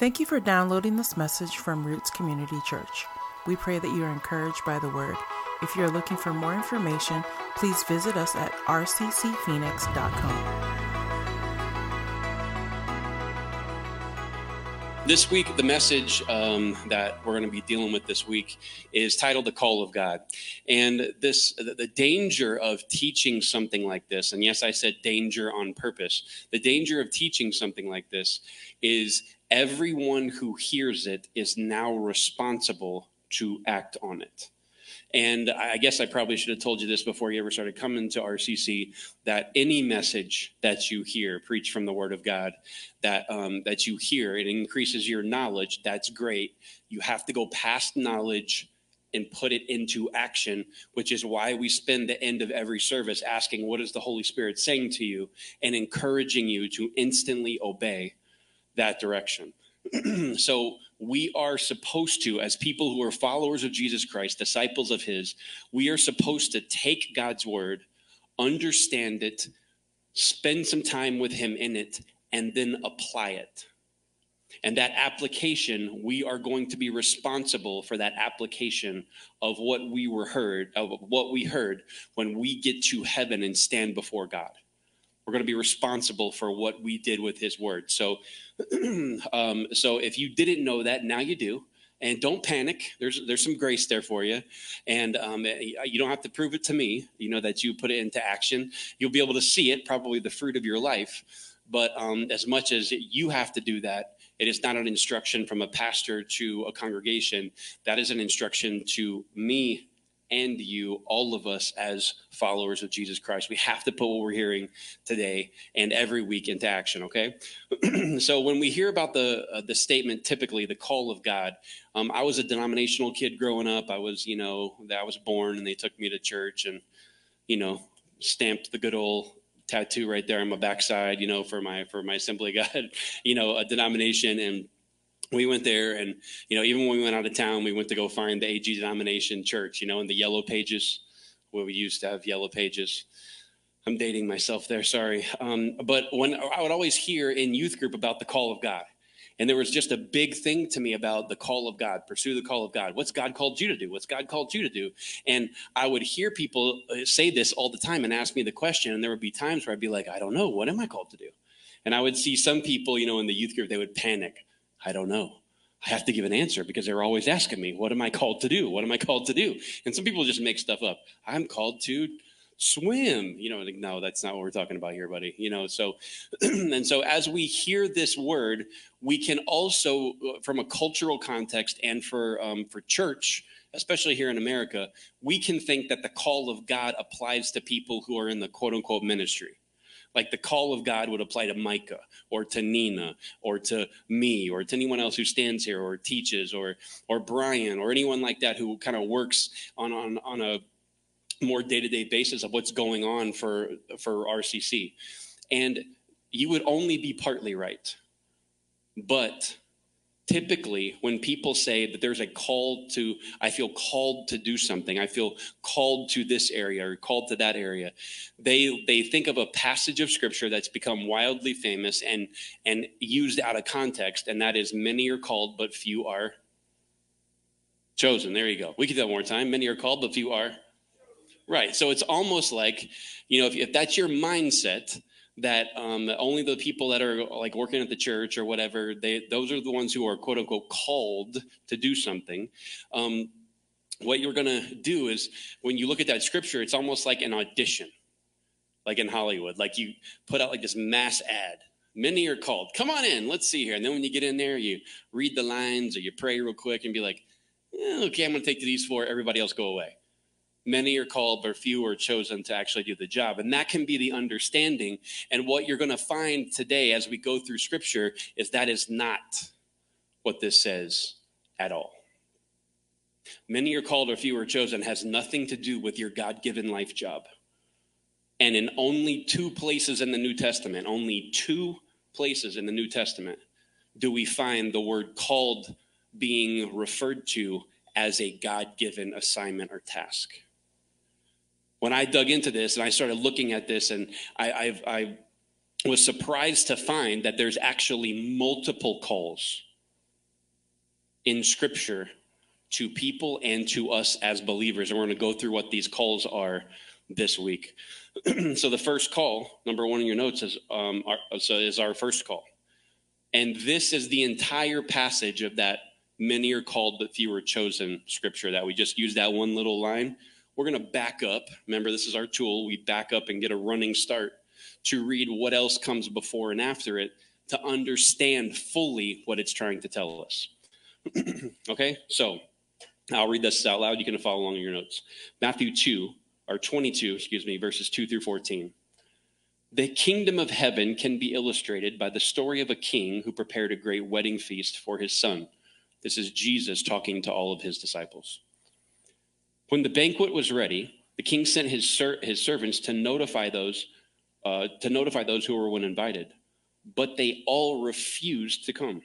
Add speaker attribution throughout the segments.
Speaker 1: Thank you for downloading this message from Roots Community Church. We pray that you are encouraged by the word. If you are looking for more information, please visit us at rccphoenix.com.
Speaker 2: This week, the message um, that we're going to be dealing with this week is titled "The Call of God," and this the, the danger of teaching something like this. And yes, I said danger on purpose. The danger of teaching something like this is everyone who hears it is now responsible to act on it. And I guess I probably should have told you this before you ever started coming to RCC that any message that you hear preached from the Word of God, that um, that you hear, it increases your knowledge. That's great. You have to go past knowledge and put it into action, which is why we spend the end of every service asking, What is the Holy Spirit saying to you? and encouraging you to instantly obey that direction. so we are supposed to, as people who are followers of Jesus Christ, disciples of His, we are supposed to take God's word, understand it, spend some time with Him in it, and then apply it. And that application, we are going to be responsible for that application of what we were heard, of what we heard when we get to heaven and stand before God. We're going to be responsible for what we did with His word. So, um, so if you didn't know that, now you do. And don't panic. There's there's some grace there for you, and um, you don't have to prove it to me. You know that you put it into action. You'll be able to see it, probably the fruit of your life. But um, as much as you have to do that, it is not an instruction from a pastor to a congregation. That is an instruction to me and you, all of us as followers of Jesus Christ. We have to put what we're hearing today and every week into action, okay? so when we hear about the uh, the statement, typically the call of God, um, I was a denominational kid growing up. I was, you know, I was born and they took me to church and, you know, stamped the good old tattoo right there on my backside, you know, for my for my Assembly God, you know, a denomination and we went there and you know even when we went out of town we went to go find the ag denomination church you know in the yellow pages where we used to have yellow pages. I'm dating myself there sorry. Um, but when i would always hear in youth group about the call of god. And there was just a big thing to me about the call of god pursue the call of god. What's god called you to do? What's god called you to do? And i would hear people uh, say this all the time and ask me the question and there would be times where i'd be like i don't know. What am i called to do? And i would see some people you know in the youth group they would panic I don't know. I have to give an answer because they're always asking me, what am I called to do? What am I called to do? And some people just make stuff up. I'm called to swim. You know, no, that's not what we're talking about here, buddy. You know, so, and so as we hear this word, we can also, from a cultural context and for, um, for church, especially here in America, we can think that the call of God applies to people who are in the quote unquote ministry. Like the call of God would apply to Micah or to Nina or to me or to anyone else who stands here or teaches or or Brian or anyone like that who kind of works on on on a more day-to-day basis of what's going on for for RCC. And you would only be partly right. But typically when people say that there's a call to i feel called to do something i feel called to this area or called to that area they they think of a passage of scripture that's become wildly famous and and used out of context and that is many are called but few are chosen. There you go. We could do that one more time. Many are called but few are. Right. So it's almost like you know if, if that's your mindset that um, only the people that are like working at the church or whatever, they those are the ones who are quote unquote called to do something. Um, what you're going to do is when you look at that scripture, it's almost like an audition, like in Hollywood. Like you put out like this mass ad. Many are called. Come on in. Let's see here. And then when you get in there, you read the lines or you pray real quick and be like, eh, okay, I'm going to take these four. Everybody else go away many are called but few are chosen to actually do the job. And that can be the understanding. And what you're going to find today as we go through scripture is that is not what this says at all. Many are called or few are chosen has nothing to do with your god-given life job. And in only two places in the new testament only two places in the new testament do we find the word called being referred to as a God given assignment or task when I dug into this and I started looking at this, and I, I've, I was surprised to find that there's actually multiple calls in Scripture to people and to us as believers. And we're going to go through what these calls are this week. so the first call, number one in your notes, is um, our, so is our first call, and this is the entire passage of that many are called but few are chosen scripture that we just used that one little line. We're going to back up. Remember, this is our tool. We back up and get a running start to read what else comes before and after it to understand fully what it's trying to tell us. okay, so I'll read this out loud. You can follow along in your notes. Matthew 2, or 22, excuse me, verses 2 through 14. The kingdom of heaven can be illustrated by the story of a king who prepared a great wedding feast for his son. This is Jesus talking to all of his disciples. When the banquet was ready, the king sent his, ser- his servants to notify those uh, to notify those who were when invited, but they all refused to come.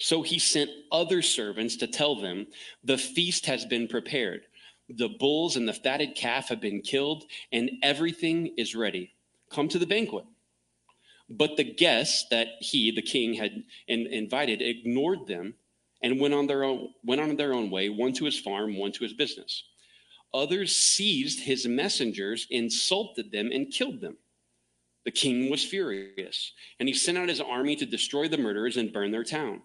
Speaker 2: So he sent other servants to tell them, The feast has been prepared. The bulls and the fatted calf have been killed, and everything is ready. Come to the banquet. But the guests that he, the king, had in, invited ignored them and went on their own went on their own way, one to his farm, one to his business. Others seized his messengers, insulted them, and killed them. The king was furious, and he sent out his army to destroy the murderers and burn their town.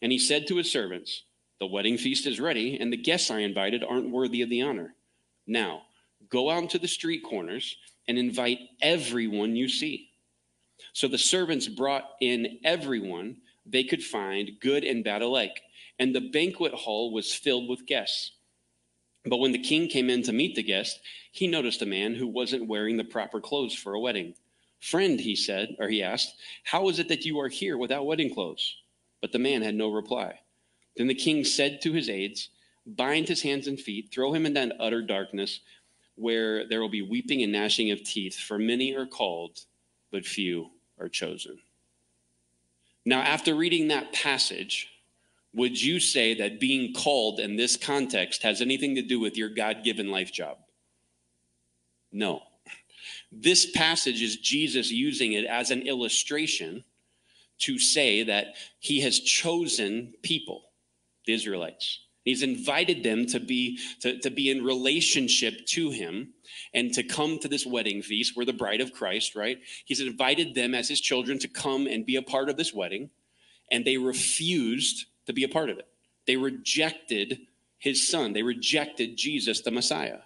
Speaker 2: And he said to his servants, The wedding feast is ready, and the guests I invited aren't worthy of the honor. Now, go out into the street corners and invite everyone you see. So the servants brought in everyone they could find, good and bad alike, and the banquet hall was filled with guests. But when the king came in to meet the guests, he noticed a man who wasn't wearing the proper clothes for a wedding. Friend, he said, or he asked, how is it that you are here without wedding clothes? But the man had no reply. Then the king said to his aides, Bind his hands and feet, throw him into utter darkness, where there will be weeping and gnashing of teeth, for many are called, but few are chosen. Now, after reading that passage, would you say that being called in this context has anything to do with your God given life job? No. This passage is Jesus using it as an illustration to say that he has chosen people, the Israelites. He's invited them to be to, to be in relationship to him and to come to this wedding feast. We're the bride of Christ, right? He's invited them as his children to come and be a part of this wedding, and they refused to be a part of it. They rejected his son. They rejected Jesus, the Messiah.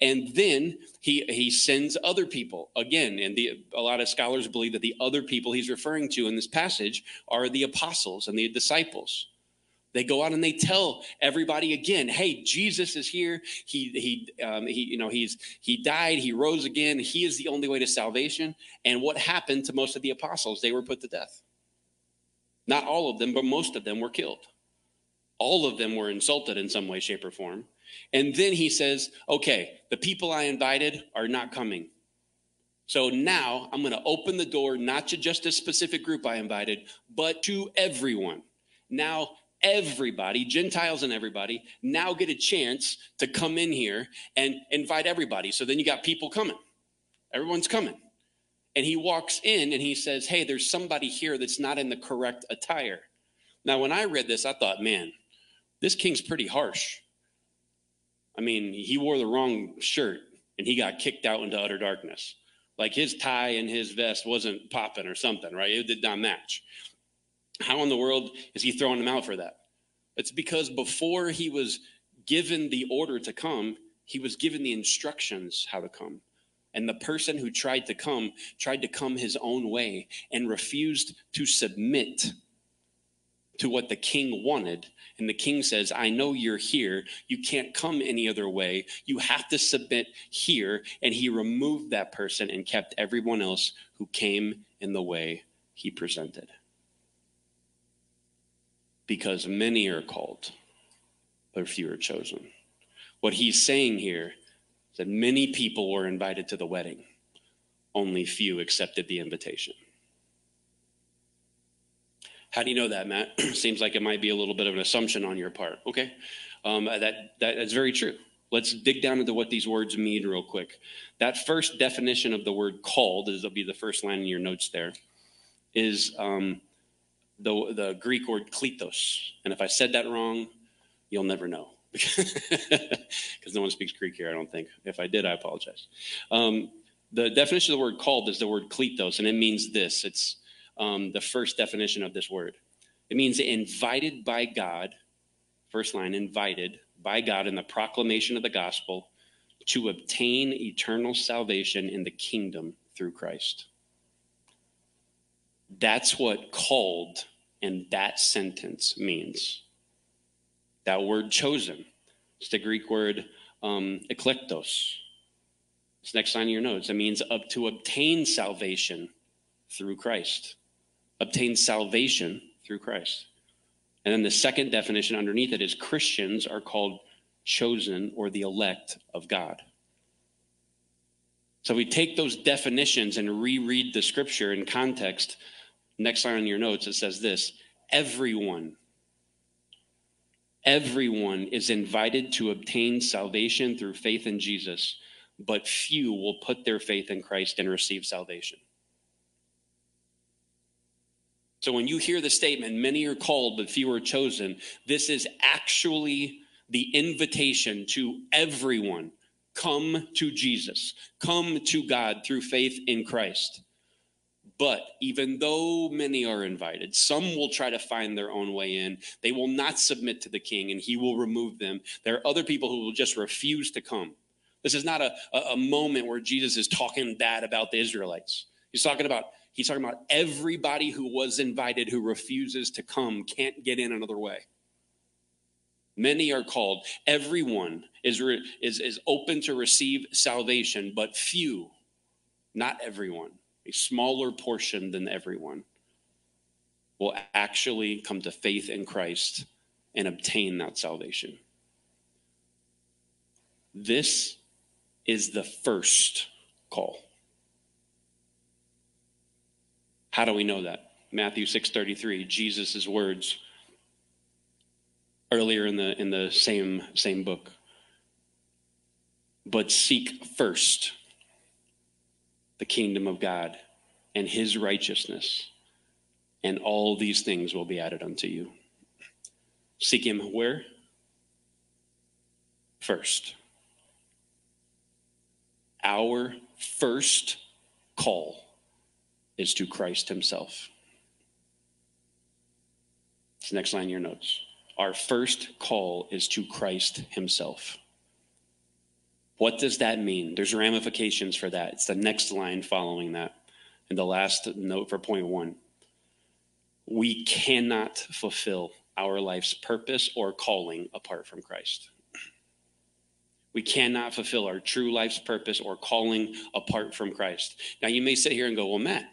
Speaker 2: And then he he sends other people. Again and the a lot of scholars believe that the other people he's referring to in this passage are the apostles and the disciples. They go out and they tell everybody again hey jesus is here. He he um, he you know he's he died. He rose again. He is the only way to salvation. And what happened to most of the apostles? They were put to death not all of them but most of them were killed all of them were insulted in some way shape or form and then he says, okay, the people I invited are not coming. So now I'm going to open the door, not to just a specific group I invited, but to everyone. Now, everybody, Gentiles and everybody, now get a chance to come in here and invite everybody. So then you got people coming. Everyone's coming. And he walks in and he says, Hey, there's somebody here that's not in the correct attire. Now, when I read this, I thought, man, this king's pretty harsh. I mean, he wore the wrong shirt and he got kicked out into utter darkness. Like his tie and his vest wasn't popping or something, right? It did not match. How in the world is he throwing him out for that? It's because before he was given the order to come, he was given the instructions how to come. And the person who tried to come tried to come his own way and refused to submit to what the king wanted. And the king says, I know you're here. You can't come any other way. You have to submit here. And he removed that person and kept everyone else who came in the way he presented. Because many are called, but few are chosen. What he's saying here is that many people were invited to the wedding, only few accepted the invitation. How do you know that, Matt? Seems like it might be a little bit of an assumption on your part. Okay, um, that, that that's very true. Let's dig down into what these words mean real quick. That first definition of the word called, as will be the first line in your notes there, is um, the, the Greek word kletos. And if I said that wrong, you'll never know because no one speaks Greek here, I don't think. If I did, I apologize. Um, the definition of the word called is the word kletos, and it means this it's um, the first definition of this word. It means invited by God, first line, invited by God in the proclamation of the gospel to obtain eternal salvation in the kingdom through Christ. That's what called and that sentence means. That word chosen, it's the Greek word um, eklektos. It's next line of your notes. It means up to obtain salvation through Christ. Obtain salvation through Christ. And then the second definition underneath it is Christians are called chosen or the elect of God. So we take those definitions and reread the scripture in context. Next line on your notes, it says this everyone, everyone is invited to obtain salvation through faith in Jesus, but few will put their faith in Christ and receive salvation. So when you hear the statement, many are called, but few are chosen, this is actually the invitation to everyone come to Jesus, come to God through faith in Christ. But even though many are invited, some will try to find their own way in. They will not submit to the king and he will remove them. There are other people who will just refuse to come. This is not a, a, moment where Jesus is talking bad about the Israelites. He's talking about he's talking about everybody who was invited who refuses to come can't get in another way. Many are called. Everyone is, re, is, is open to receive salvation, but few, not everyone, a smaller portion than everyone, will actually come to faith in Christ and obtain that salvation. This is the first call. How do we know that? Matthew 6:33, Jesus' words earlier in the in the same same book. But seek first the kingdom of God and his righteousness, and all these things will be added unto you. Seek him where? First. Our first call is to Christ himself. It's the next line in your notes. Our first call is to Christ Himself. What does that mean? There's ramifications for that. It's the next line following that. And the last note for point one we cannot fulfill our life's purpose or calling apart from Christ. We cannot fulfill our true life's purpose or calling apart from Christ. Now, you may sit here and go, Well, Matt,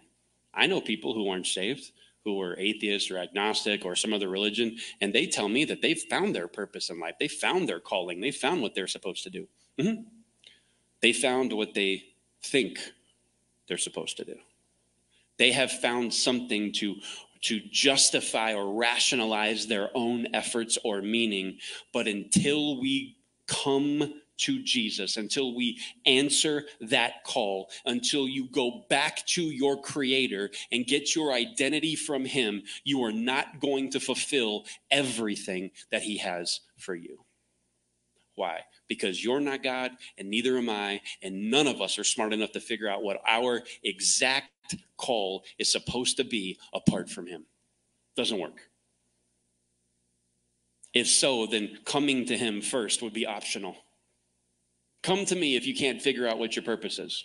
Speaker 2: I know people who aren't saved who are atheist or agnostic or some other religion, and they tell me that they've found their purpose in life. They found their calling. They found what they're supposed to do. Mm-hmm. They found what they think they're supposed to do. They have found something to to justify or rationalize their own efforts or meaning. But until we come to Jesus, until we answer that call, until you go back to your Creator and get your identity from Him, you are not going to fulfill everything that He has for you. Why? Because you're not God, and neither am I, and none of us are smart enough to figure out what our exact call is supposed to be apart from Him. Doesn't work. If so, then coming to Him first would be optional. Come to me if you can't figure out what your purpose is.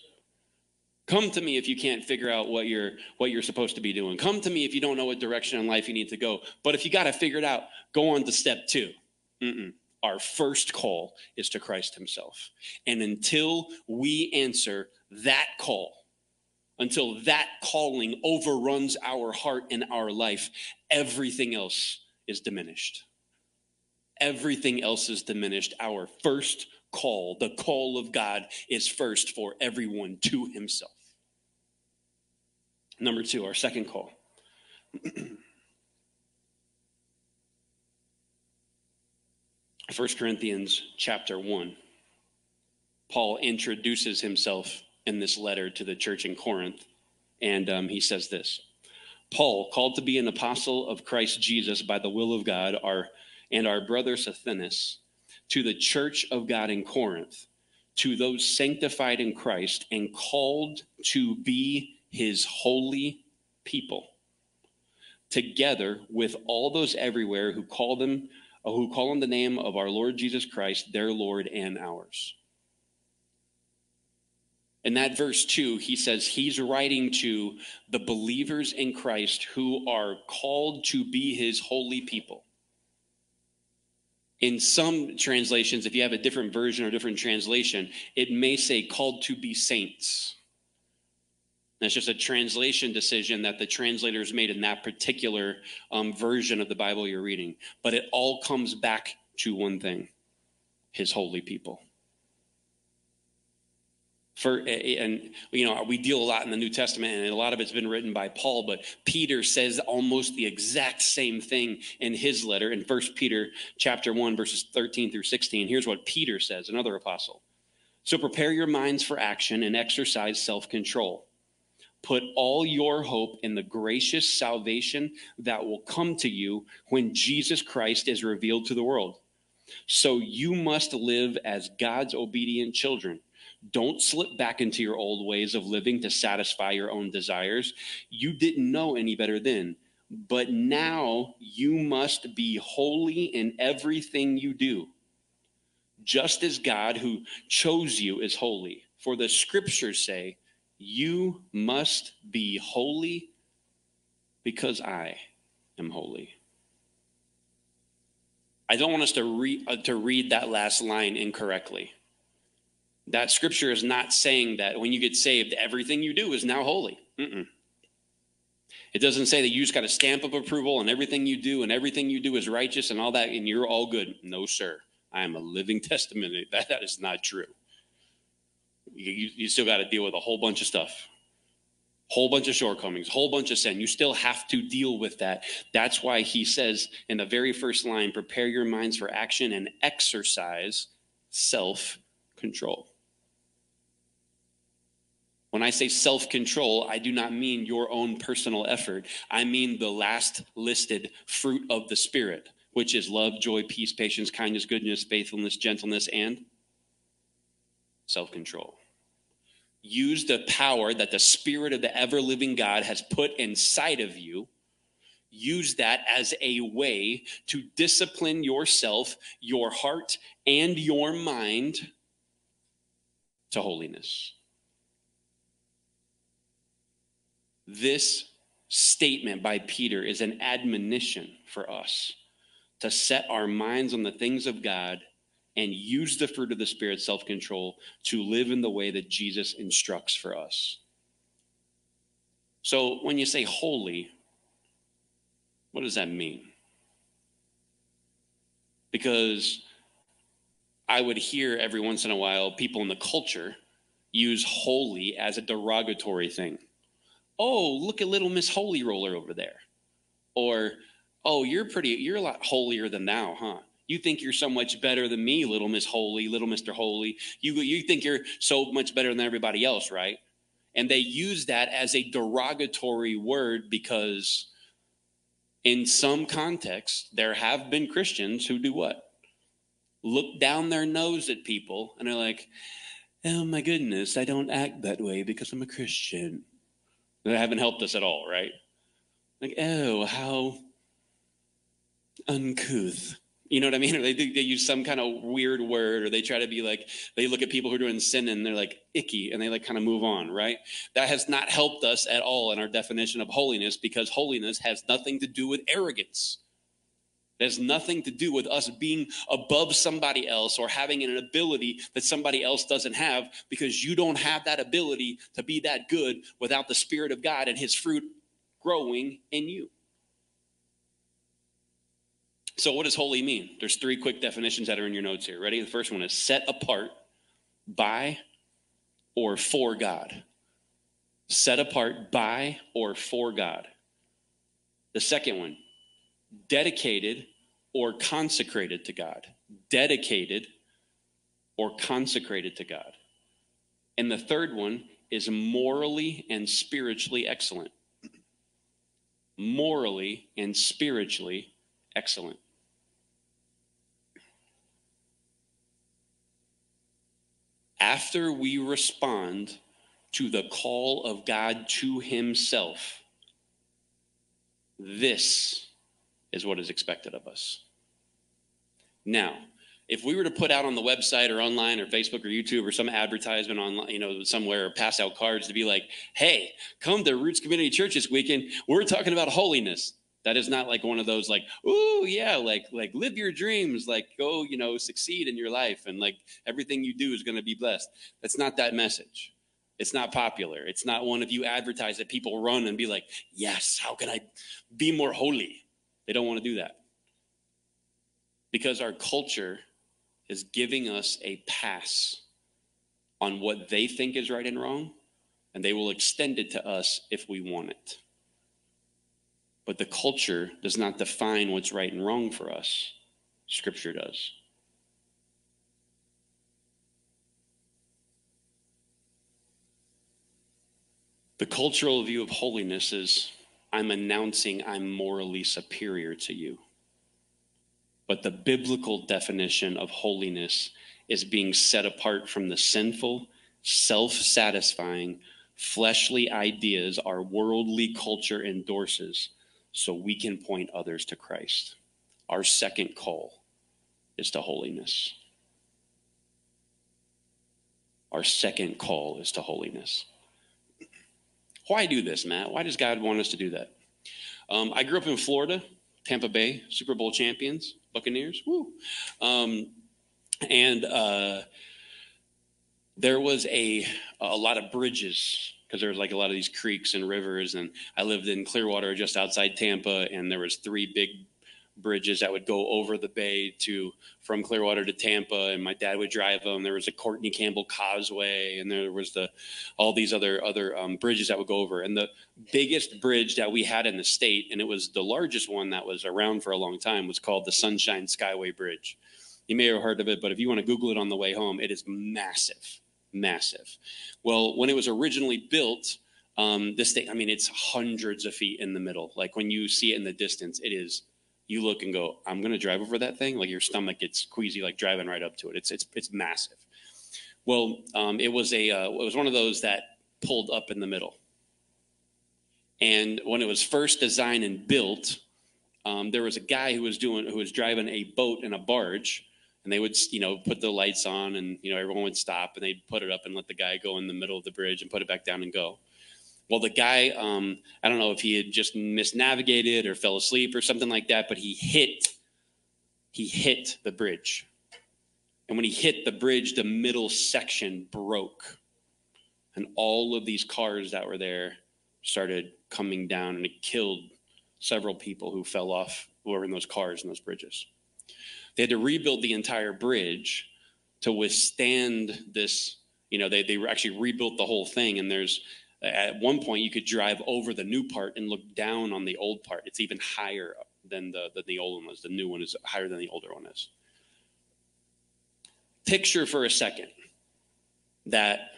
Speaker 2: Come to me if you can't figure out what you're what you're supposed to be doing. Come to me if you don't know what direction in life you need to go. But if you got to figure it out, go on to step 2. Mm-mm. Our first call is to Christ himself. And until we answer that call, until that calling overruns our heart and our life, everything else is diminished. Everything else is diminished. Our first call, the call of God, is first for everyone to himself. Number two, our second call. First Corinthians chapter 1. Paul introduces himself in this letter to the church in Corinth, and um, he says this Paul, called to be an apostle of Christ Jesus by the will of God, our, and our brother Sosthenes, to the church of God in Corinth, to those sanctified in Christ and called to be his holy people, together with all those everywhere who call them who call on the name of our Lord Jesus Christ, their Lord and ours. In that verse 2, he says he's writing to the believers in Christ who are called to be his holy people. In some translations, if you have a different version or different translation, it may say called to be saints. That's just a translation decision that the translators made in that particular um, version of the Bible you're reading. But it all comes back to one thing his holy people for and you know we deal a lot in the new testament and a lot of it's been written by paul but peter says almost the exact same thing in his letter in First peter chapter 1 verses 13 through 16 here's what peter says another apostle. So prepare your minds for action and exercise self-control. Put all your hope in the gracious salvation that will come to you when jesus christ is revealed to the world. So you must live as god's obedient children don't slip back into your old ways of living to satisfy your own desires. You didn't know any better then, but now you must be holy in everything you do, just as God who chose you is holy. For the scriptures say, You must be holy because I am holy. I don't want us to, re- uh, to read that last line incorrectly. That scripture is not saying that when you get saved, everything you do is now holy. Mm-mm. It doesn't say that you just got a stamp of approval and everything you do and everything you do is righteous and all that and you're all good. No, sir. I am a living testimony that that is not true. You, you still got to deal with a whole bunch of stuff, whole bunch of shortcomings, whole bunch of sin. You still have to deal with that. That's why he says in the very first line, prepare your minds for action and exercise self control. When I say self control, I do not mean your own personal effort. I mean the last listed fruit of the Spirit, which is love, joy, peace, patience, kindness, goodness, faithfulness, gentleness, and self control. Use the power that the Spirit of the ever living God has put inside of you. Use that as a way to discipline yourself, your heart, and your mind to holiness. This statement by Peter is an admonition for us to set our minds on the things of God and use the fruit of the Spirit, self control, to live in the way that Jesus instructs for us. So when you say holy, what does that mean? Because I would hear every once in a while people in the culture use holy as a derogatory thing oh, look at little Miss Holy Roller over there. Or, oh, you're pretty, you're a lot holier than thou, huh? You think you're so much better than me, little Miss Holy, little Mr. Holy. You, you think you're so much better than everybody else, right? And they use that as a derogatory word because in some contexts, there have been Christians who do what? Look down their nose at people and they're like, oh my goodness, I don't act that way because I'm a Christian. They haven't helped us at all, right? Like, oh, how uncouth. You know what I mean? Or they, they use some kind of weird word, or they try to be like, they look at people who are doing sin and they're like icky, and they like kind of move on, right? That has not helped us at all in our definition of holiness because holiness has nothing to do with arrogance. It has nothing to do with us being above somebody else or having an ability that somebody else doesn't have because you don't have that ability to be that good without the Spirit of God and His fruit growing in you. So, what does holy mean? There's three quick definitions that are in your notes here. Ready? The first one is set apart by or for God. Set apart by or for God. The second one, dedicated or consecrated to God. Dedicated or consecrated to God. And the third one is morally and spiritually excellent. morally and spiritually excellent. After we respond to the call of God to Himself, this is what is expected of us. Now, if we were to put out on the website or online or Facebook or YouTube or some advertisement online, you know, somewhere, pass out cards to be like, hey, come to Roots Community Church this weekend. We're talking about holiness. That is not like one of those like, oh yeah, like like live your dreams, like go, you know, succeed in your life and like everything you do is going to be blessed. That's not that message. It's not popular. It's not one of you advertise that people run and be like, yes, how can I be more holy? They don't want to do that. Because our culture is giving us a pass on what they think is right and wrong, and they will extend it to us if we want it. But the culture does not define what's right and wrong for us, Scripture does. The cultural view of holiness is I'm announcing I'm morally superior to you. But the biblical definition of holiness is being set apart from the sinful, self satisfying, fleshly ideas our worldly culture endorses so we can point others to Christ. Our second call is to holiness. Our second call is to holiness. Why do this, Matt? Why does God want us to do that? Um, I grew up in Florida, Tampa Bay, Super Bowl champions. Buccaneers. Woo. Um, and uh, there was a a lot of bridges because there was like a lot of these creeks and rivers. And I lived in Clearwater, just outside Tampa, and there was three big bridges that would go over the bay to from Clearwater to Tampa, and my dad would drive them. There was a Courtney Campbell Causeway, and there was the all these other other um, bridges that would go over. And the biggest bridge that we had in the state, and it was the largest one that was around for a long time, was called the Sunshine Skyway Bridge. You may have heard of it, but if you want to Google it on the way home, it is massive, massive. Well, when it was originally built. Um, this thing, I mean, it's hundreds of feet in the middle. Like when you see it in the distance, it is you look and go, I'm going to drive over that thing. Like your stomach gets queasy, like driving right up to it. It's it's it's massive. Well, um, it was a uh, it was one of those that pulled up in the middle. And when it was first designed and built, um, there was a guy who was doing who was driving a boat and a barge, and they would you know put the lights on, and you know everyone would stop, and they'd put it up and let the guy go in the middle of the bridge and put it back down and go. Well, the guy, um, I don't know if he had just misnavigated or fell asleep or something like that, but he hit, he hit the bridge. And when he hit the bridge, the middle section broke. And all of these cars that were there started coming down, and it killed several people who fell off, who were in those cars and those bridges. They had to rebuild the entire bridge to withstand this. You know, they, they actually rebuilt the whole thing, and there's at one point, you could drive over the new part and look down on the old part. It's even higher than the, than the old one was. The new one is higher than the older one is. Picture for a second that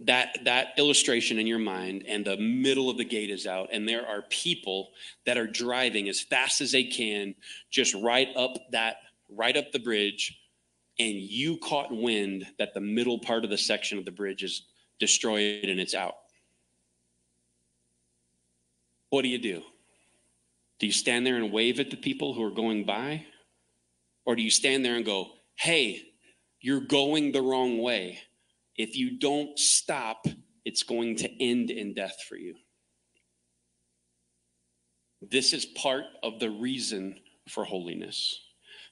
Speaker 2: that that illustration in your mind and the middle of the gate is out and there are people that are driving as fast as they can just right up that right up the bridge and you caught wind that the middle part of the section of the bridge is destroy it and it's out. What do you do? Do you stand there and wave at the people who are going by? Or do you stand there and go, hey, you're going the wrong way. If you don't stop, it's going to end in death for you. This is part of the reason for holiness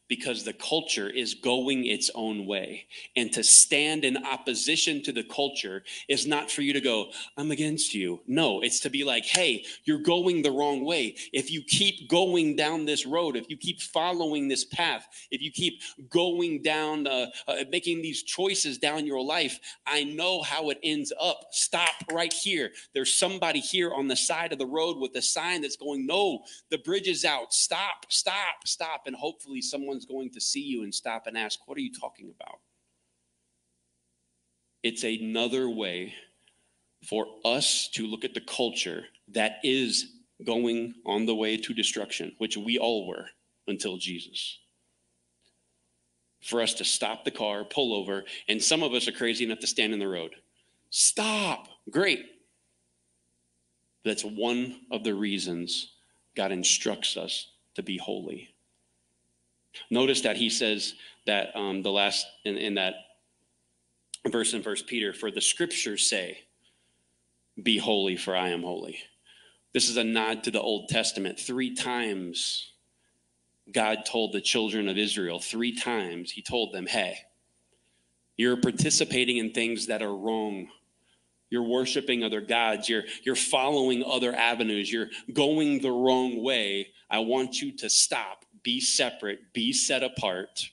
Speaker 2: because the culture is going its own way. And to stand in opposition to the culture is not for you to go, I'm against you. No, it's to be like, hey, you're going the wrong way. If you keep going down this road, if you keep following this path, if you keep going down, uh, uh, making these choices down your life, I know how it ends up. Stop right here. There's somebody here on the side of the road with a sign that's going, no, the bridge is out. Stop, stop, stop. And hopefully someone someone's going to see you and stop and ask, What are you talking about? It's another way for us to look at the culture that is going on the way to destruction, which we all were until Jesus. For us to stop the car, pull over, and some of us are crazy enough to stand in the road. Stop. Great. That's one of the reasons God instructs us to be holy. Notice that he says that um, the last in, in that verse in First Peter, for the scriptures say, "Be holy, for I am holy." This is a nod to the Old Testament. Three times, God told the children of Israel. Three times, He told them, "Hey, you're participating in things that are wrong." You're worshiping other gods. You're, you're following other avenues. You're going the wrong way. I want you to stop, be separate, be set apart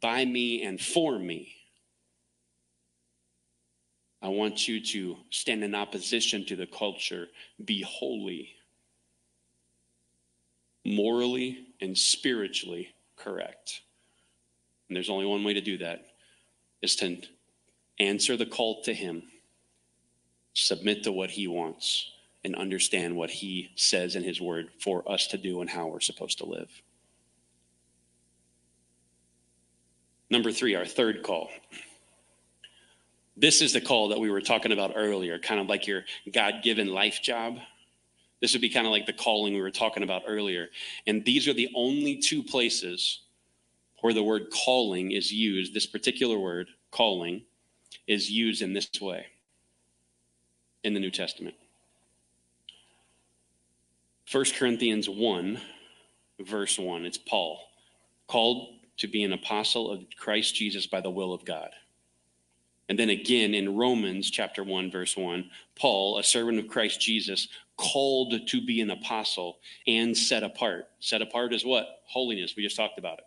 Speaker 2: by me and for me. I want you to stand in opposition to the culture, be holy, morally and spiritually correct. And there's only one way to do that is to answer the call to him submit to what he wants, and understand what he says in his word for us to do and how we're supposed to live. Number three, our third call. This is the call that we were talking about earlier, kind of like your God given life job. This would be kind of like the calling we were talking about earlier. And these are the only two places where the word calling is used, this particular word, calling, is used in this way in the New Testament. 1 Corinthians 1, verse 1, it's Paul, called to be an apostle of Christ Jesus by the will of God. And then again in Romans chapter 1, verse 1, Paul, a servant of Christ Jesus, called to be an apostle and set apart. Set apart is what? Holiness. We just talked about it.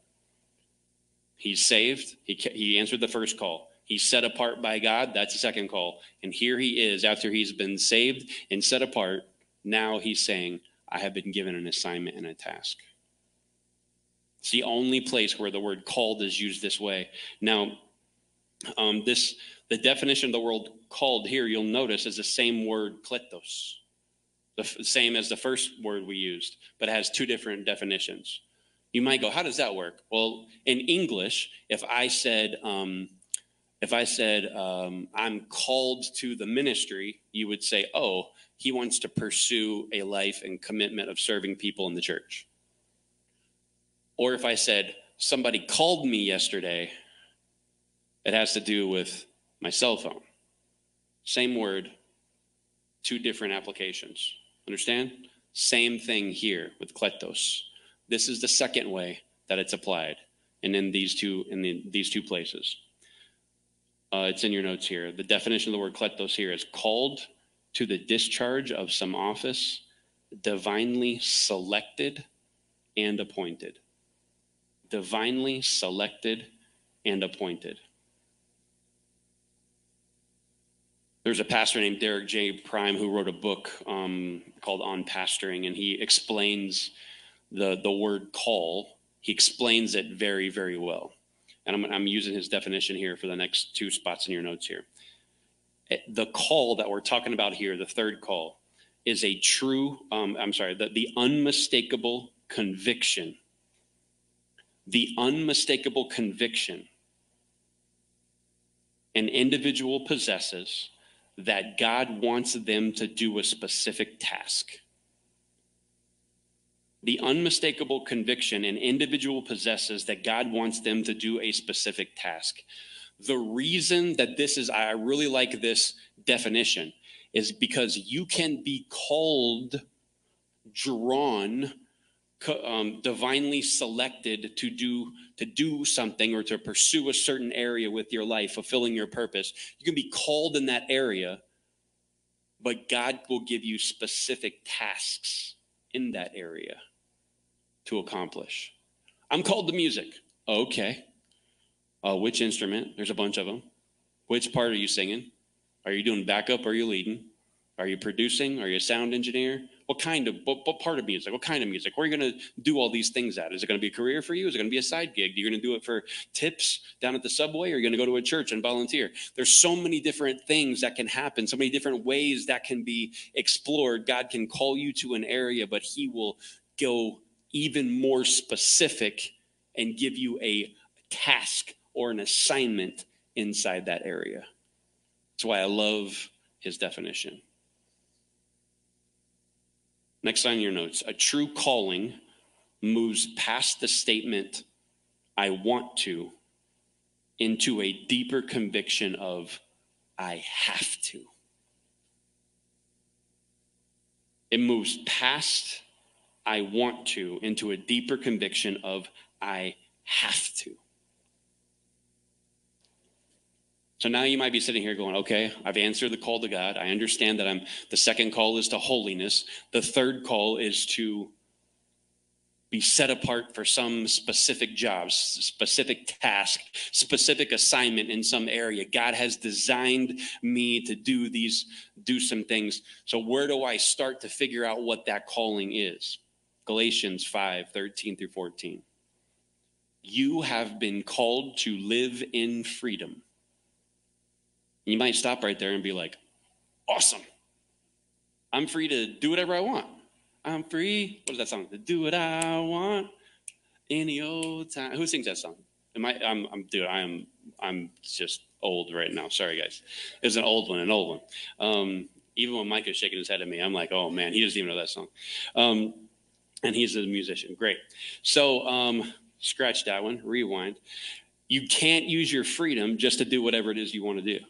Speaker 2: He's saved. He, he answered the first call. He's set apart by God. That's the second call. And here he is after he's been saved and set apart. Now he's saying, I have been given an assignment and a task. It's the only place where the word called is used this way. Now, um, this the definition of the word called here, you'll notice, is the same word kletos, the f- same as the first word we used, but it has two different definitions. You might go, how does that work? Well, in English, if I said, um, if I said, um, I'm called to the ministry, you would say, oh, he wants to pursue a life and commitment of serving people in the church. Or if I said, somebody called me yesterday, it has to do with my cell phone. Same word, two different applications. Understand? Same thing here with kletos. This is the second way that it's applied, and in these two in the, these two places. Uh, it's in your notes here. The definition of the word kletos here is called to the discharge of some office, divinely selected and appointed. Divinely selected and appointed. There's a pastor named Derek J. Prime who wrote a book um, called On Pastoring, and he explains the, the word call. He explains it very, very well and I'm, I'm using his definition here for the next two spots in your notes here. Eh, the call that we're talking about here, the third call, is a true, um, I'm sorry, the, the unmistakable conviction. The unmistakable conviction an individual possesses that God wants them to do a specific task the unmistakable conviction an individual possesses that God wants them to do a specific task. The reason that this is, I really like this definition, is because you can be called, drawn, um, divinely selected to do to do something or to pursue a certain area with your life, fulfilling your purpose. You can be called in that area, but God will give you specific tasks in that area to accomplish. I'm called to music. Okay. Uh, which instrument? There's a bunch of them. Which part are you singing? Are you doing backup are you leading? Are you producing? Are you a sound engineer? What kind of, what, what part of music? What kind of music? Where are you going to do all these things at? Is it going to be a career for you? Is it going to be a side gig? Are you going to do it for tips down at the subway? Or are you going to go to a church and volunteer? There's so many different things that can happen, so many different ways that can be explored. God can call you to an area, but He will go even more specific and give you a task or an assignment inside that area. That's why I love His definition. Next on your notes a true calling moves past the statement, I want to, into a deeper conviction of, I have to. It moves past, I want to, into a deeper conviction of, I have to. So now you might be sitting here going, okay, I've answered the call to God. I understand that I'm the second call is to holiness. The third call is to be set apart for some specific jobs, specific task, specific assignment in some area. God has designed me to do these, do some things. So where do I start to figure out what that calling is? Galatians 5, 13 through 14. You have been called to live in freedom you might stop right there and be like, awesome. I'm free to do whatever I want. I'm free. What is that song? To do what I want any old time. Who sings that song? Am I? I'm. I'm. Dude, I am. I'm just old right now. Sorry, guys. It's an old one. An old one. Um, even when Mike is shaking his head at me, I'm like, oh man, he doesn't even know that song. Um, and he's a musician. Great. So um, scratch that one. Rewind. You can't use your freedom just to do whatever it is you want to do.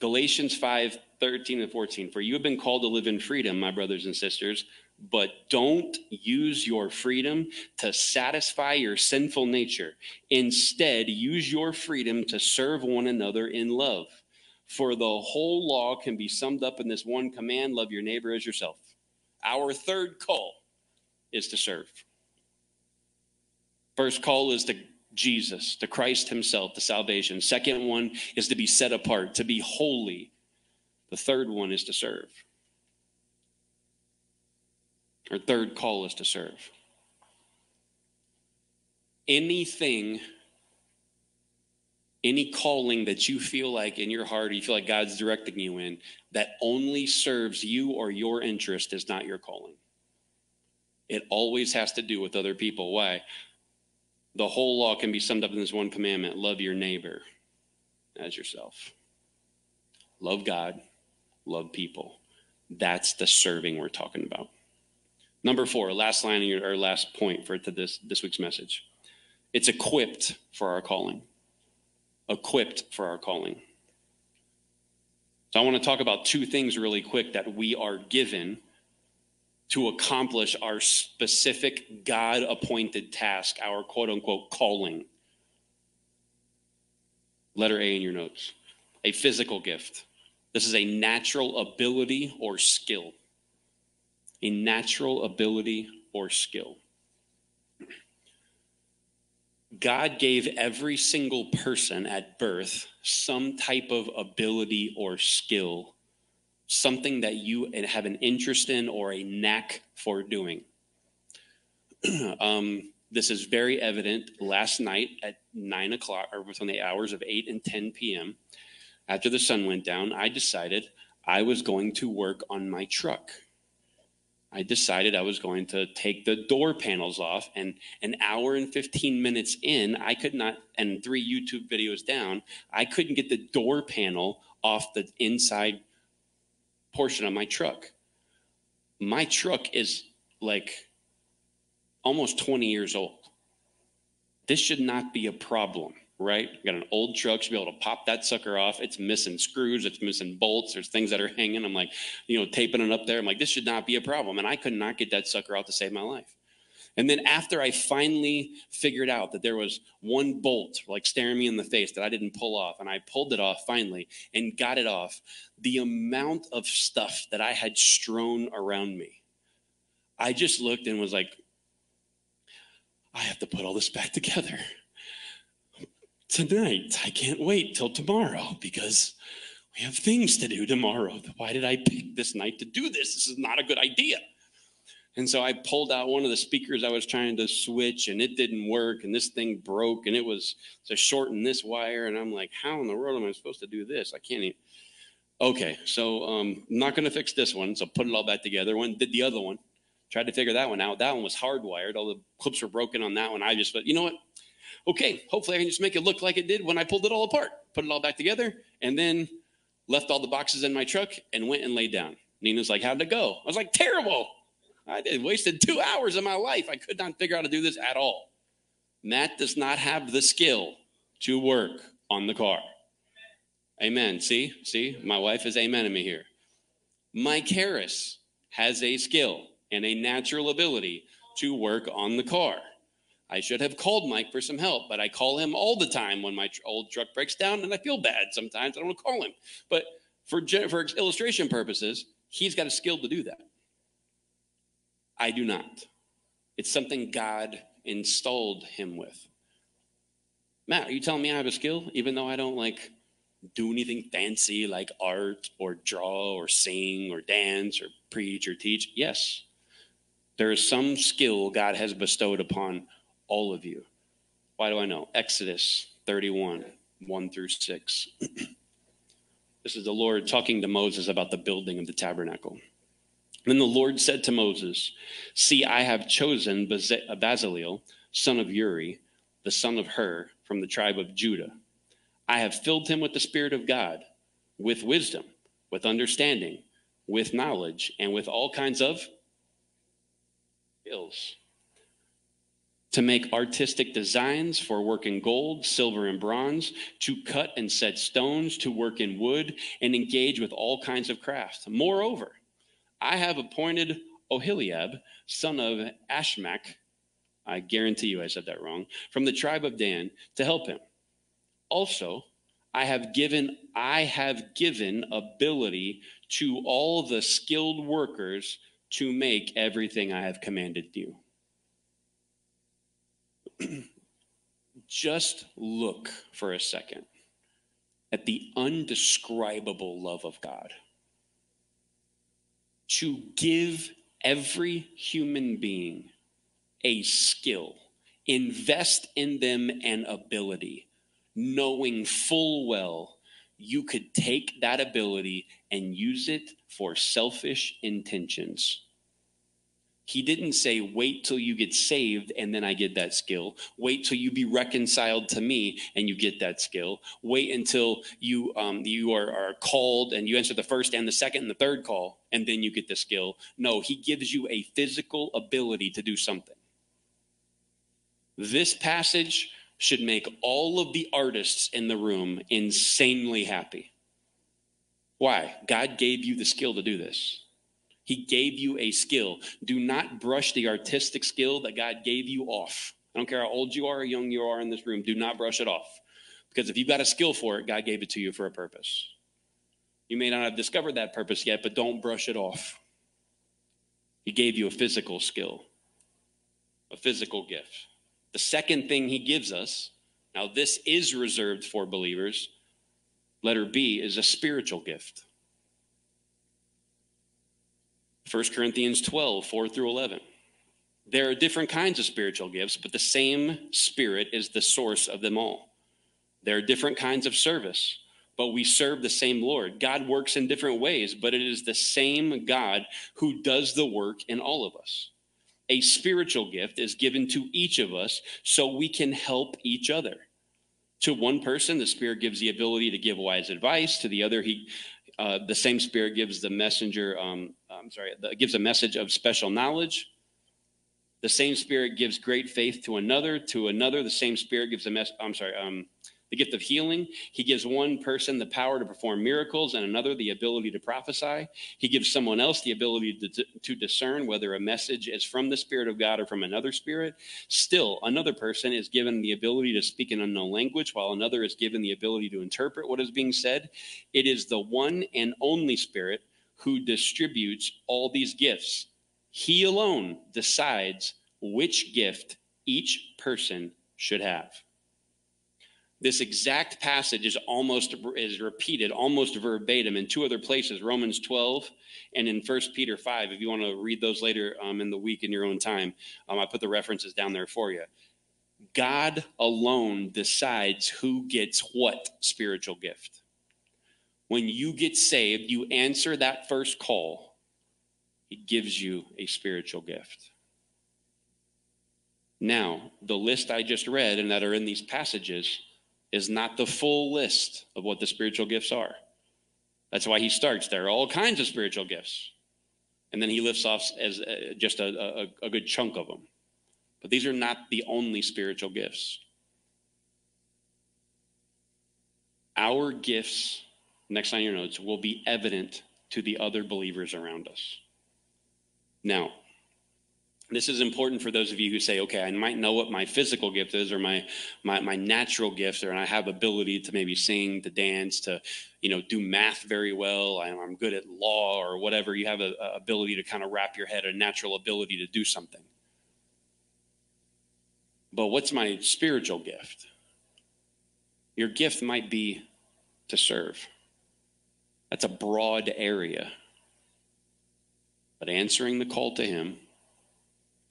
Speaker 2: Galatians 5 13 and 14. For you have been called to live in freedom, my brothers and sisters, but don't use your freedom to satisfy your sinful nature. Instead, use your freedom to serve one another in love. For the whole law can be summed up in this one command love your neighbor as yourself. Our third call is to serve. First call is to Jesus, the Christ Himself, the salvation. Second one is to be set apart, to be holy. The third one is to serve. Our third call is to serve. Anything, any calling that you feel like in your heart, you feel like God's directing you in, that only serves you or your interest is not your calling. It always has to do with other people. Why? The whole law can be summed up in this one commandment love your neighbor as yourself. Love God, love people. That's the serving we're talking about. Number four, last line your, or last point for to this, this week's message. It's equipped for our calling. Equipped for our calling. So I want to talk about two things really quick that we are given to accomplish our specific God appointed task, our quote unquote calling. Letter A in your notes a physical gift. This is a natural ability or skill. A natural ability or skill. God gave every single person at birth some type of ability or skill something that you have an interest in or a knack for doing. um, this is very evident last night at 9 o'clock, or within the hours of 8 and 10 p.m. After the sun went down, I decided I was going to work on my truck. I decided I was going to take the door panels off, and an hour and 15 minutes in, I could not, and three YouTube videos down, I couldn't get the door panel off the inside portion of my truck. My truck is like almost 20 years old. This should not be a problem, right? got an old truck, should be able to pop that sucker off. It's missing screws, it's missing bolts, there's things that are hanging. I'm like, you know, taping it up there. I'm like, this should not be a problem. And I could not get that sucker out to save my life. And then after I finally figured out that there was one bolt like staring me in the face that I didn't pull off, and I pulled it off finally and got it off, the amount of stuff that I had strewn around me, I just looked and was like, I have to put all this back together. Tonight, I can't wait till tomorrow because we have things to do tomorrow. Why did I pick this night to do this? This is not a good idea. And so I pulled out one of the speakers I was trying to switch and it didn't work and this thing broke and it was to shorten this wire. And I'm like, how in the world am I supposed to do this? I can't even. Okay, so um, I'm not going to fix this one. So put it all back together. One did the other one. Tried to figure that one out. That one was hardwired. All the clips were broken on that one. I just, but you know what? Okay, hopefully I can just make it look like it did when I pulled it all apart. Put it all back together, and then left all the boxes in my truck and went and laid down. Nina's like, "How'd it go?" I was like, "Terrible." I did wasted two hours of my life. I could not figure out how to do this at all. Matt does not have the skill to work on the car. Amen. See, see, my wife is amening me here. Mike Harris has a skill and a natural ability to work on the car. I should have called Mike for some help, but I call him all the time when my old truck breaks down, and I feel bad sometimes. I don't to call him. But for, for illustration purposes, he's got a skill to do that. I do not. It's something God installed him with. Matt, are you telling me I have a skill, even though I don't like do anything fancy like art or draw or sing or dance or preach or teach? Yes, there is some skill God has bestowed upon all of you. Why do I know? Exodus 31, 1 through 6. this is the Lord talking to Moses about the building of the tabernacle. Then the Lord said to Moses, See, I have chosen Bezaleel, son of Uri, the son of Hur, from the tribe of Judah. I have filled him with the Spirit of God, with wisdom, with understanding, with knowledge, and with all kinds of skills to make artistic designs for work in gold, silver, and bronze, to cut and set stones, to work in wood, and engage with all kinds of crafts. Moreover, I have appointed Oholiab, son of Ashmach, I guarantee you I said that wrong, from the tribe of Dan, to help him. Also, I have given I have given ability to all the skilled workers to make everything I have commanded you. Just look for a second at the undescribable love of God. To give every human being a skill, invest in them an ability, knowing full well you could take that ability and use it for selfish intentions. He didn't say, wait till you get saved and then I get that skill. Wait till you be reconciled to me and you get that skill. Wait until you, um, you are, are called and you answer the first and the second and the third call and then you get the skill. No, he gives you a physical ability to do something. This passage should make all of the artists in the room insanely happy. Why? God gave you the skill to do this. He gave you a skill. Do not brush the artistic skill that God gave you off. I don't care how old you are or young you are in this room, do not brush it off. Because if you've got a skill for it, God gave it to you for a purpose. You may not have discovered that purpose yet, but don't brush it off. He gave you a physical skill, a physical gift. The second thing he gives us, now this is reserved for believers, letter B, is a spiritual gift. 1 Corinthians 12, 4 through 11. There are different kinds of spiritual gifts, but the same Spirit is the source of them all. There are different kinds of service, but we serve the same Lord. God works in different ways, but it is the same God who does the work in all of us. A spiritual gift is given to each of us so we can help each other. To one person, the Spirit gives the ability to give wise advice. To the other, he uh, the same Spirit gives the messenger, um, I'm sorry, the, gives a message of special knowledge. The same Spirit gives great faith to another. To another, the same Spirit gives a mess. I'm sorry, um, the gift of healing. He gives one person the power to perform miracles and another the ability to prophesy. He gives someone else the ability to, to discern whether a message is from the Spirit of God or from another spirit. Still, another person is given the ability to speak an unknown language, while another is given the ability to interpret what is being said. It is the one and only Spirit who distributes all these gifts. He alone decides which gift each person should have. This exact passage is almost is repeated almost verbatim in two other places romans 12 and in First peter 5 if you want to read those later um, in the week in your own time um, i put the references down there for you. God alone decides who gets what spiritual gift. When you get saved you answer that first call he gives you a spiritual gift. Now the list i just read and that are in these passages is not the full list of what the spiritual gifts are. That's why he starts. There are all kinds of spiritual gifts. And then he lifts off as uh, just a, a, a good chunk of them. But these are not the only spiritual gifts. Our gifts, next on your notes, will be evident to the other believers around us. Now, this is important for those of you who say, okay, I might know what my physical gift is or my my, my natural gifts, or and I have ability to maybe sing, to dance, to you know do math very well. I'm, I'm good at law or whatever. You have a, a ability to kind of wrap your head, a natural ability to do something. But what's my spiritual gift? Your gift might be to serve. That's a broad area. But answering the call to Him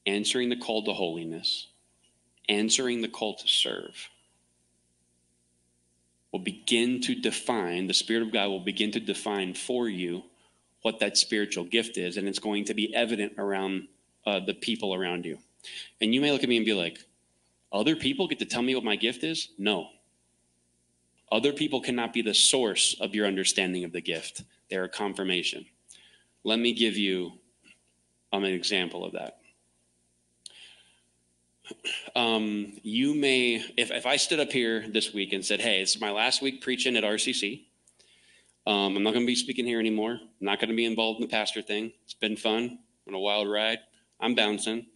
Speaker 2: answering the call to holiness, answering the call to serve, will begin to define, the Spirit of God will begin to define for you what that spiritual gift is, and it's going to be evident around uh, the people around you. And you may look at me and be like, other people get to tell me what my gift is? No. Other people cannot be the source of your understanding of the gift. They're a confirmation. Let me give you um, an example of that um, you may, if, if I stood up here this week and said, hey, it's my last week preaching at RCC, um, I'm not going to be speaking here anymore. I'm not going to be involved in the pastor thing. It's been fun, been a wild ride. I'm bouncing.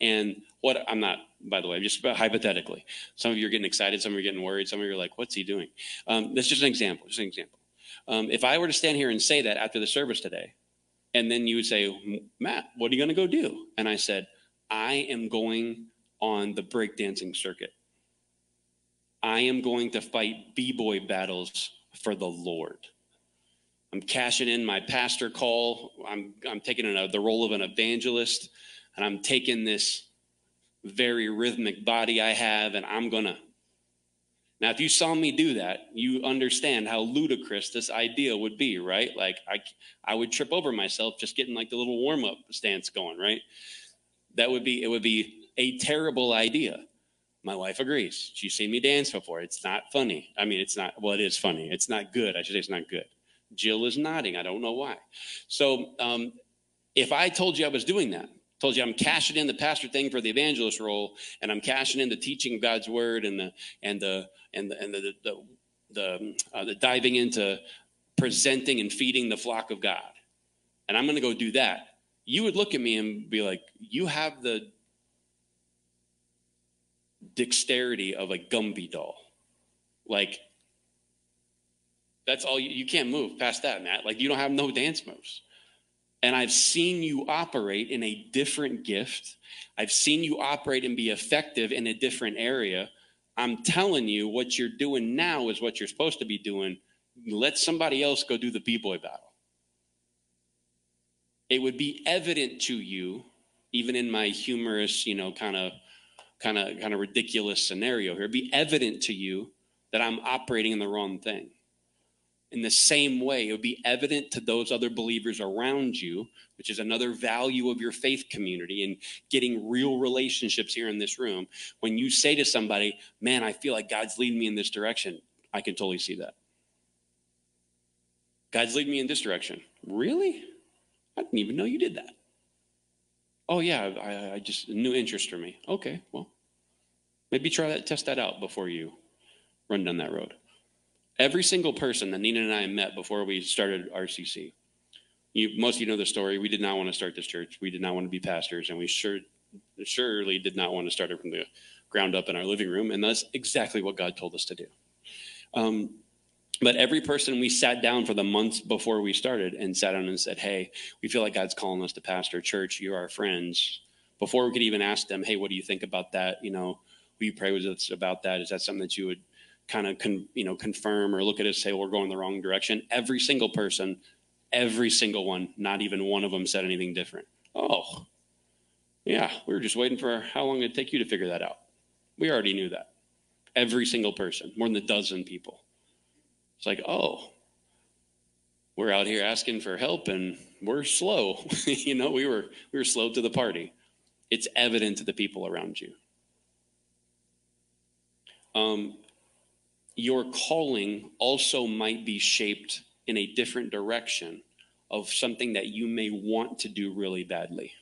Speaker 2: And what I'm not, by the way, just hypothetically. Some of you are getting excited, some of you are getting worried, some of you are like, what's he doing? Um, that's just an example, just an example. Um, if I were to stand here and say that after the service today, and then you would say, Matt, what are you going to go do? And I said, I am going on the breakdancing circuit. I am going to fight b boy battles for the Lord. I'm cashing in my pastor call. I'm, I'm taking a, uh, the role of an evangelist, and I'm taking this very rhythmic body I have, and I'm going to. Now, if you saw me do that, you understand how ludicrous this idea would be, right? Like, I, I would trip over myself just getting like the little warm up stance going, right? That would be, it would be a terrible idea. My wife agrees. She's seen me dance before. It's not funny. I mean, it's not, well, it is funny. It's not good. I should say it's not good. Jill is nodding. I don't know why. So um, if I told you I was doing that, told you I'm cashing in the pastor thing for the evangelist role, and I'm cashing in the teaching God's word and the and the and the and the the, the, uh, the diving into presenting and feeding the flock of God, and I'm going to go do that. You would look at me and be like, "You have the dexterity of a Gumby doll. Like, that's all you, you can't move past that, Matt. Like, you don't have no dance moves. And I've seen you operate in a different gift. I've seen you operate and be effective in a different area. I'm telling you, what you're doing now is what you're supposed to be doing. Let somebody else go do the B boy battle. It would be evident to you, even in my humorous, you know, kind of kind of kind of ridiculous scenario here It'd be evident to you that i'm operating in the wrong thing. In the same way it would be evident to those other believers around you which is another value of your faith community and getting real relationships here in this room when you say to somebody man i feel like god's leading me in this direction i can totally see that. God's leading me in this direction. Really? I didn't even know you did that Oh yeah, I, I just new interest for me. Okay, well, maybe try that, test that out before you run down that road. Every single person that Nina and I met before we started RCC, you, most of you know the story. We did not want to start this church. We did not want to be pastors, and we sure, surely did not want to start it from the ground up in our living room. And that's exactly what God told us to do. Um, but every person we sat down for the months before we started and sat down and said, Hey, we feel like God's calling us to pastor church. You're our friends. Before we could even ask them, Hey, what do you think about that? You know, will you pray with us about that? Is that something that you would kind of con, you know confirm or look at and say well, we're going the wrong direction. Every single person, every single one, not even one of them said anything different. Oh, yeah, we were just waiting for how long it'd take you to figure that out. We already knew that. Every single person, more than a dozen people. It's like, oh, we're out here asking for help and we're slow. you know, we were we were slow to the party. It's evident to the people around you. Um, your calling also might be shaped in a different direction of something that you may want to do really badly.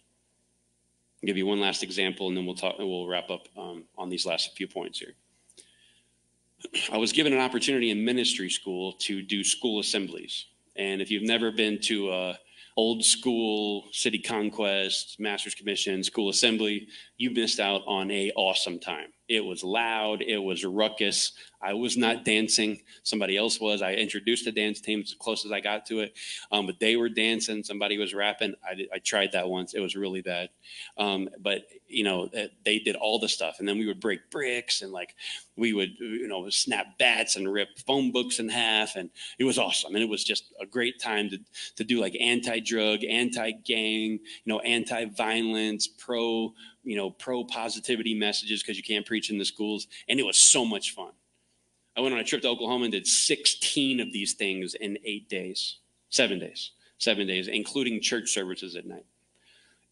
Speaker 2: I'll give you one last example, and then we'll talk. We'll wrap up um, on these last few points here. I was given an opportunity in ministry school to do school assemblies, and if you've never been to a old school city conquest, master's commission, school assembly, you missed out on a awesome time. It was loud. It was ruckus. I was not dancing. Somebody else was. I introduced the dance team as close as I got to it, um, but they were dancing. Somebody was rapping. I, I tried that once. It was really bad. Um, but you know, they did all the stuff, and then we would break bricks and like we would, you know, snap bats and rip phone books in half, and it was awesome. And it was just a great time to to do like anti-drug, anti-gang, you know, anti-violence, pro you know, pro positivity messages because you can't preach in the schools. And it was so much fun. I went on a trip to Oklahoma and did 16 of these things in eight days, seven days, seven days, including church services at night.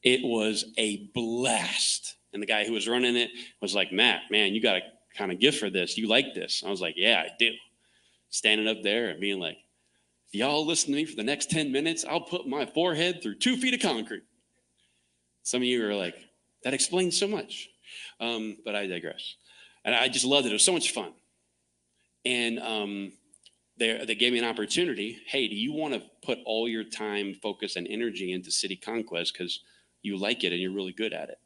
Speaker 2: It was a blast. And the guy who was running it was like, Matt, man, you got a kind of gift for this. You like this. I was like, yeah, I do. Standing up there and being like, if y'all listen to me for the next 10 minutes, I'll put my forehead through two feet of concrete. Some of you are like, that explains so much. Um, but I digress. And I just loved it. It was so much fun. And um, they, they gave me an opportunity. Hey, do you want to put all your time, focus, and energy into city conquest because you like it and you're really good at it?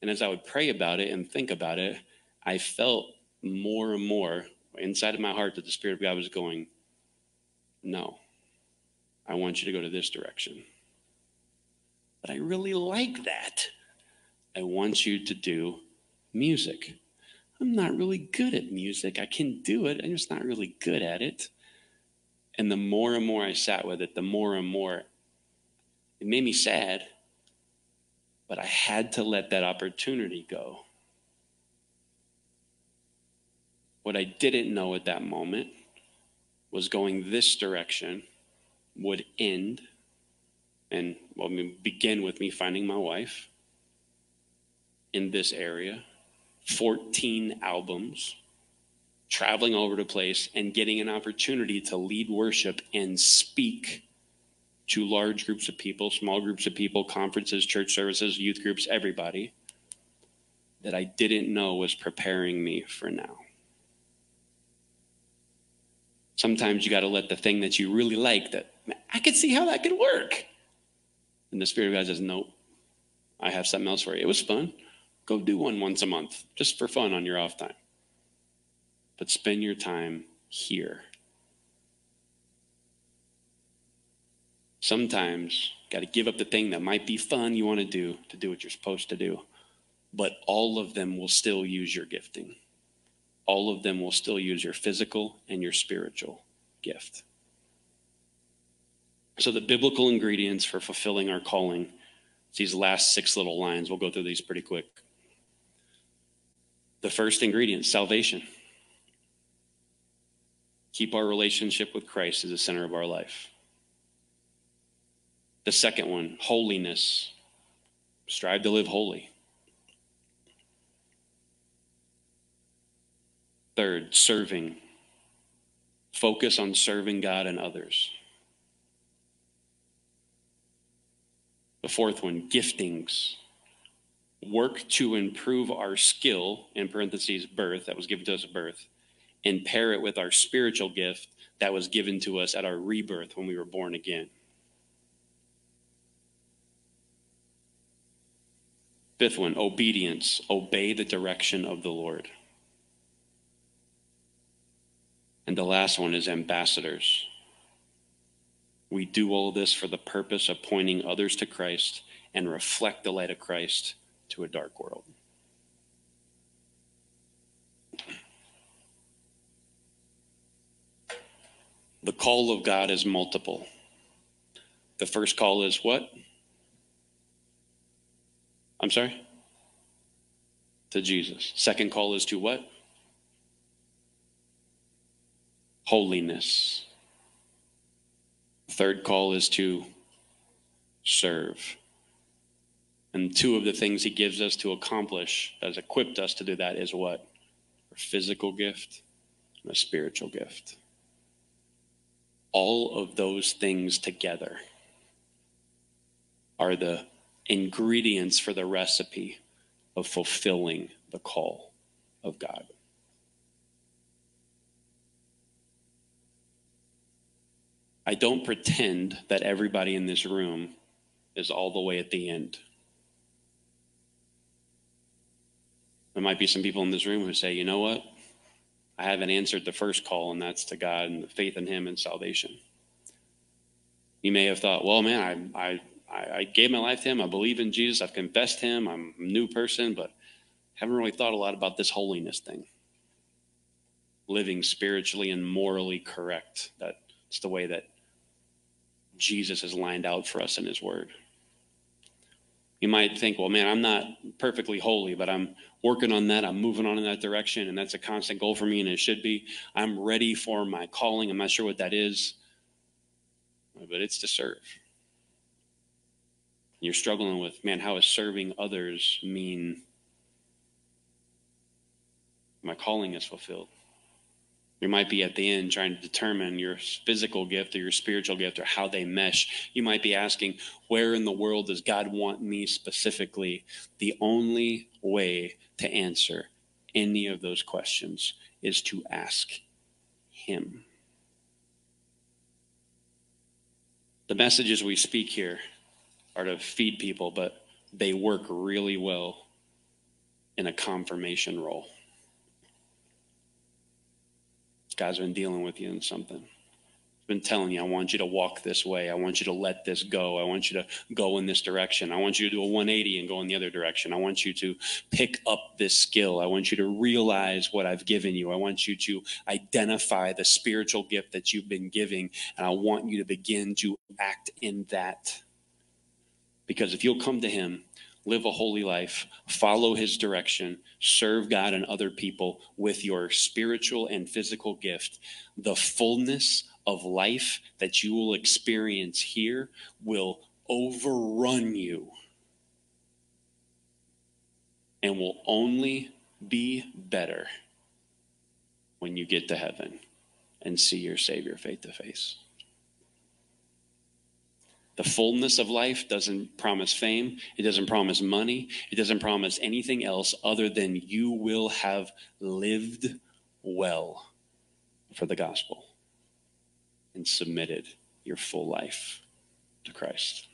Speaker 2: And as I would pray about it and think about it, I felt more and more inside of my heart that the Spirit of God was going, No, I want you to go to this direction. But I really like that. I want you to do music. I'm not really good at music. I can do it, I'm just not really good at it. And the more and more I sat with it, the more and more it made me sad, but I had to let that opportunity go. What I didn't know at that moment was going this direction would end and well, begin with me finding my wife in this area, 14 albums, traveling over the place, and getting an opportunity to lead worship and speak to large groups of people, small groups of people, conferences, church services, youth groups, everybody that I didn't know was preparing me for now. Sometimes you got to let the thing that you really like that I could see how that could work. And the Spirit of God says, Nope, I have something else for you. It was fun. Go do one once a month, just for fun on your off time. But spend your time here. Sometimes got to give up the thing that might be fun you want to do to do what you're supposed to do. But all of them will still use your gifting. All of them will still use your physical and your spiritual gift. So, the biblical ingredients for fulfilling our calling, these last six little lines. We'll go through these pretty quick. The first ingredient, salvation. Keep our relationship with Christ as the center of our life. The second one, holiness. Strive to live holy. Third, serving. Focus on serving God and others. The fourth one, giftings work to improve our skill, in parentheses, birth, that was given to us at birth, and pair it with our spiritual gift that was given to us at our rebirth when we were born again. Fifth one, obedience. Obey the direction of the Lord. And the last one is ambassadors. We do all this for the purpose of pointing others to Christ and reflect the light of Christ to a dark world. The call of God is multiple. The first call is what? I'm sorry? To Jesus. Second call is to what? Holiness. Third call is to serve. And two of the things he gives us to accomplish, that has equipped us to do that, is what? A physical gift and a spiritual gift. All of those things together are the ingredients for the recipe of fulfilling the call of God. I don't pretend that everybody in this room is all the way at the end. There might be some people in this room who say, you know what? I haven't answered the first call, and that's to God and the faith in Him and salvation. You may have thought, well, man, I, I, I gave my life to Him. I believe in Jesus. I've confessed Him. I'm a new person, but haven't really thought a lot about this holiness thing. Living spiritually and morally correct. That's the way that Jesus has lined out for us in His Word. You might think, well, man, I'm not perfectly holy, but I'm working on that. I'm moving on in that direction, and that's a constant goal for me, and it should be. I'm ready for my calling. I'm not sure what that is, but it's to serve. You're struggling with, man, how is serving others mean my calling is fulfilled? You might be at the end trying to determine your physical gift or your spiritual gift or how they mesh. You might be asking, where in the world does God want me specifically? The only way to answer any of those questions is to ask Him. The messages we speak here are to feed people, but they work really well in a confirmation role. God's been dealing with you in something. He's been telling you, I want you to walk this way. I want you to let this go. I want you to go in this direction. I want you to do a 180 and go in the other direction. I want you to pick up this skill. I want you to realize what I've given you. I want you to identify the spiritual gift that you've been giving, and I want you to begin to act in that. Because if you'll come to Him, live a holy life, follow his direction, serve God and other people with your spiritual and physical gift, the fullness of life that you will experience here will overrun you and will only be better when you get to heaven and see your Savior face to face. The fullness of life doesn't promise fame. It doesn't promise money. It doesn't promise anything else other than you will have lived well for the gospel and submitted your full life to Christ.